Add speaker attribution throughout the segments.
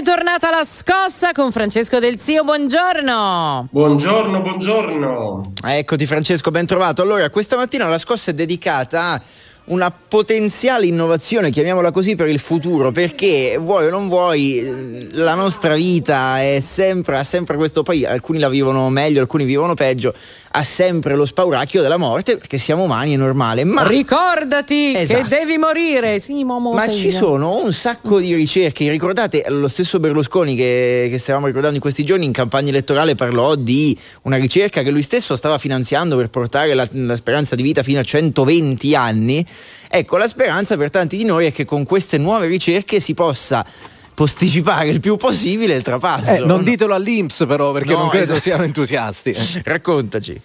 Speaker 1: È tornata la scossa con Francesco Del Zio, buongiorno.
Speaker 2: Buongiorno, buongiorno.
Speaker 3: Eccoti Francesco, ben trovato. Allora, questa mattina la scossa è dedicata a una potenziale innovazione, chiamiamola così, per il futuro, perché vuoi o non vuoi, la nostra vita è sempre, ha sempre questo, poi alcuni la vivono meglio, alcuni vivono peggio, ha sempre lo spauracchio della morte, perché siamo umani, è normale. Ma
Speaker 1: ricordati esatto. che devi morire. Sì, momo
Speaker 3: ma ci sono un sacco di ricerche, ricordate lo stesso Berlusconi che, che stavamo ricordando in questi giorni in campagna elettorale parlò di una ricerca che lui stesso stava finanziando per portare la, la speranza di vita fino a 120 anni Ecco, la speranza per tanti di noi è che con queste nuove ricerche si possa posticipare il più possibile il trapasso.
Speaker 4: Eh, non ditelo all'Inps però perché no, non credo esatto. siano entusiasti.
Speaker 3: Raccontaci.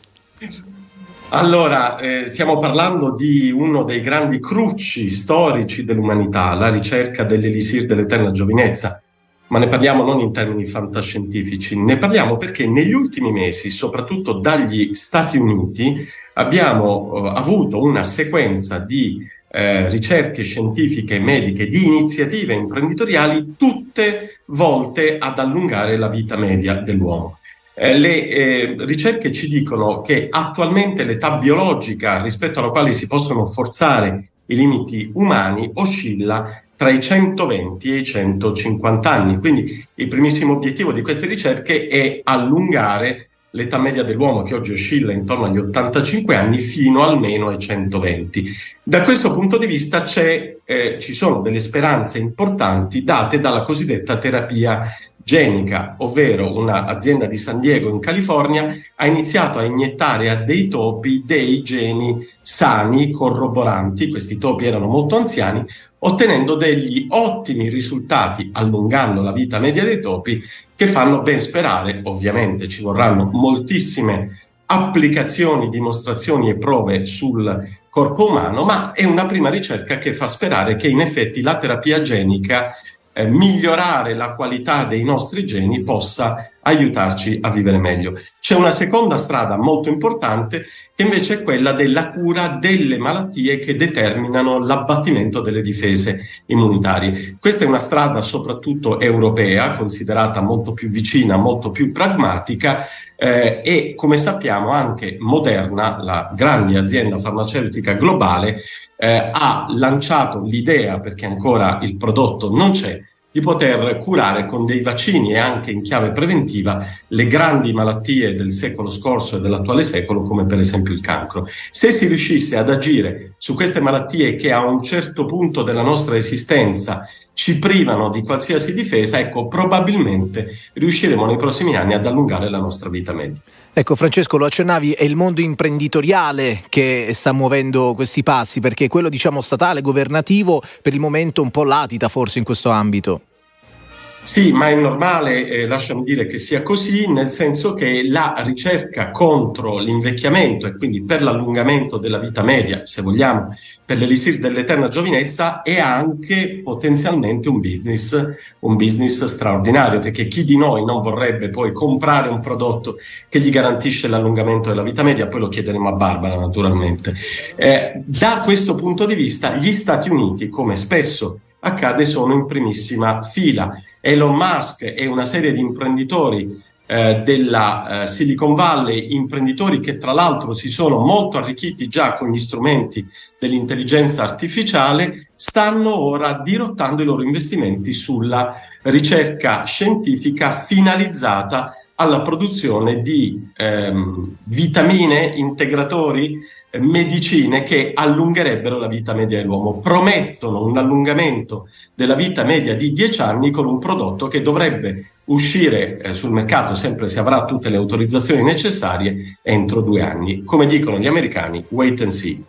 Speaker 2: Allora, eh, stiamo parlando di uno dei grandi crucci storici dell'umanità, la ricerca dell'elisir dell'eterna giovinezza, ma ne parliamo non in termini fantascientifici, ne parliamo perché negli ultimi mesi, soprattutto dagli Stati Uniti, abbiamo eh, avuto una sequenza di eh, ricerche scientifiche, mediche, di iniziative imprenditoriali, tutte volte ad allungare la vita media dell'uomo. Eh, le eh, ricerche ci dicono che attualmente l'età biologica rispetto alla quale si possono forzare i limiti umani oscilla tra i 120 e i 150 anni. Quindi il primissimo obiettivo di queste ricerche è allungare l'età media dell'uomo che oggi oscilla intorno agli 85 anni fino almeno ai 120. Da questo punto di vista eh, ci sono delle speranze importanti date dalla cosiddetta terapia genica, ovvero un'azienda di San Diego in California ha iniziato a iniettare a dei topi dei geni sani, corroboranti, questi topi erano molto anziani, ottenendo degli ottimi risultati, allungando la vita media dei topi, che fanno ben sperare, ovviamente ci vorranno moltissime applicazioni, dimostrazioni e prove sul corpo umano, ma è una prima ricerca che fa sperare che in effetti la terapia genica eh, migliorare la qualità dei nostri geni possa aiutarci a vivere meglio. C'è una seconda strada molto importante che invece è quella della cura delle malattie che determinano l'abbattimento delle difese immunitarie. Questa è una strada soprattutto europea, considerata molto più vicina, molto più pragmatica eh, e come sappiamo anche Moderna, la grande azienda farmaceutica globale, eh, ha lanciato l'idea, perché ancora il prodotto non c'è, di poter curare con dei vaccini e anche in chiave preventiva le grandi malattie del secolo scorso e dell'attuale secolo, come per esempio il cancro. Se si riuscisse ad agire su queste malattie che a un certo punto della nostra esistenza ci privano di qualsiasi difesa, ecco, probabilmente riusciremo nei prossimi anni ad allungare la nostra vita media.
Speaker 4: Ecco Francesco, lo accennavi, è il mondo imprenditoriale che sta muovendo questi passi, perché quello diciamo statale, governativo, per il momento un po' latita forse in questo ambito.
Speaker 2: Sì, ma è normale, eh, lasciami dire che sia così, nel senso che la ricerca contro l'invecchiamento e quindi per l'allungamento della vita media, se vogliamo, per l'elisir dell'eterna giovinezza, è anche potenzialmente un business, un business straordinario, perché chi di noi non vorrebbe poi comprare un prodotto che gli garantisce l'allungamento della vita media, poi lo chiederemo a Barbara naturalmente. Eh, da questo punto di vista, gli Stati Uniti, come spesso accade, sono in primissima fila. Elon Musk e una serie di imprenditori eh, della eh, Silicon Valley, imprenditori che tra l'altro si sono molto arricchiti già con gli strumenti dell'intelligenza artificiale, stanno ora dirottando i loro investimenti sulla ricerca scientifica finalizzata alla produzione di ehm, vitamine, integratori medicine che allungherebbero la vita media dell'uomo. Promettono un allungamento della vita media di 10 anni con un prodotto che dovrebbe uscire eh, sul mercato sempre se avrà tutte le autorizzazioni necessarie entro due anni. Come dicono gli americani, wait and see.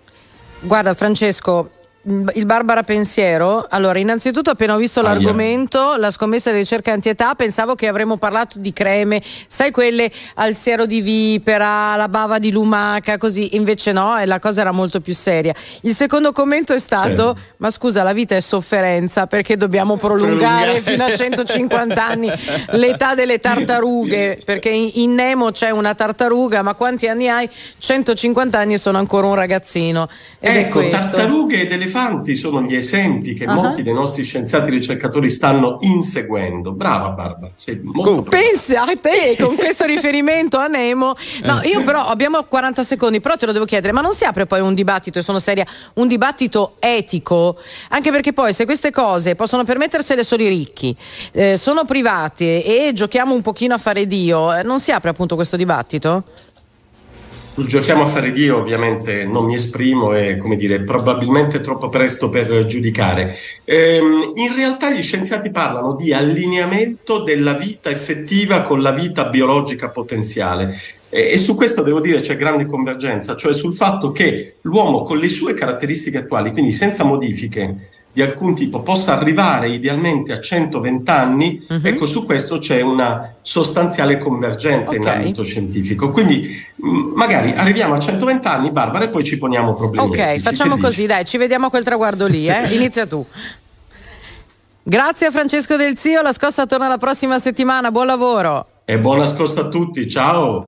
Speaker 1: Guarda Francesco, il Barbara Pensiero. Allora, innanzitutto, appena ho visto l'argomento, la scommessa di ricerca antietà, pensavo che avremmo parlato di creme, sai, quelle al siero di vipera, la bava di lumaca, così. Invece no, e la cosa era molto più seria. Il secondo commento è stato: certo. Ma scusa, la vita è sofferenza perché dobbiamo prolungare, fino a 150 anni l'età delle tartarughe? Perché in, in Nemo c'è una tartaruga, ma quanti anni hai? 150 anni e sono ancora un ragazzino. Ed
Speaker 2: ecco,
Speaker 1: è questo.
Speaker 2: tartarughe ed elefanti elefanti sono gli esempi che uh-huh. molti dei nostri scienziati ricercatori stanno inseguendo. Brava Barbara, sei molto
Speaker 1: Pensa a te con questo riferimento a Nemo. No, io però abbiamo 40 secondi, però te lo devo chiedere, ma non si apre poi un dibattito, e sono seria, un dibattito etico? Anche perché poi se queste cose possono permettersele solo i ricchi, eh, sono private e giochiamo un pochino a fare Dio, eh, non si apre appunto questo dibattito?
Speaker 2: Giochiamo a fare Dio, ovviamente non mi esprimo, è come dire, probabilmente troppo presto per giudicare. Ehm, in realtà gli scienziati parlano di allineamento della vita effettiva con la vita biologica potenziale. E, e su questo devo dire c'è grande convergenza, cioè sul fatto che l'uomo con le sue caratteristiche attuali, quindi senza modifiche, di alcun tipo possa arrivare idealmente a 120 anni, uh-huh. ecco su questo c'è una sostanziale convergenza okay. in ambito scientifico. Quindi mh, mm, magari arriviamo a 120 anni, Barbara, e poi ci poniamo problemi.
Speaker 1: Ok, etici. facciamo così, dai, ci vediamo a quel traguardo lì, eh? inizia tu. Grazie a Francesco Del Zio, la scossa torna la prossima settimana, buon lavoro.
Speaker 2: E buona scossa a tutti, ciao!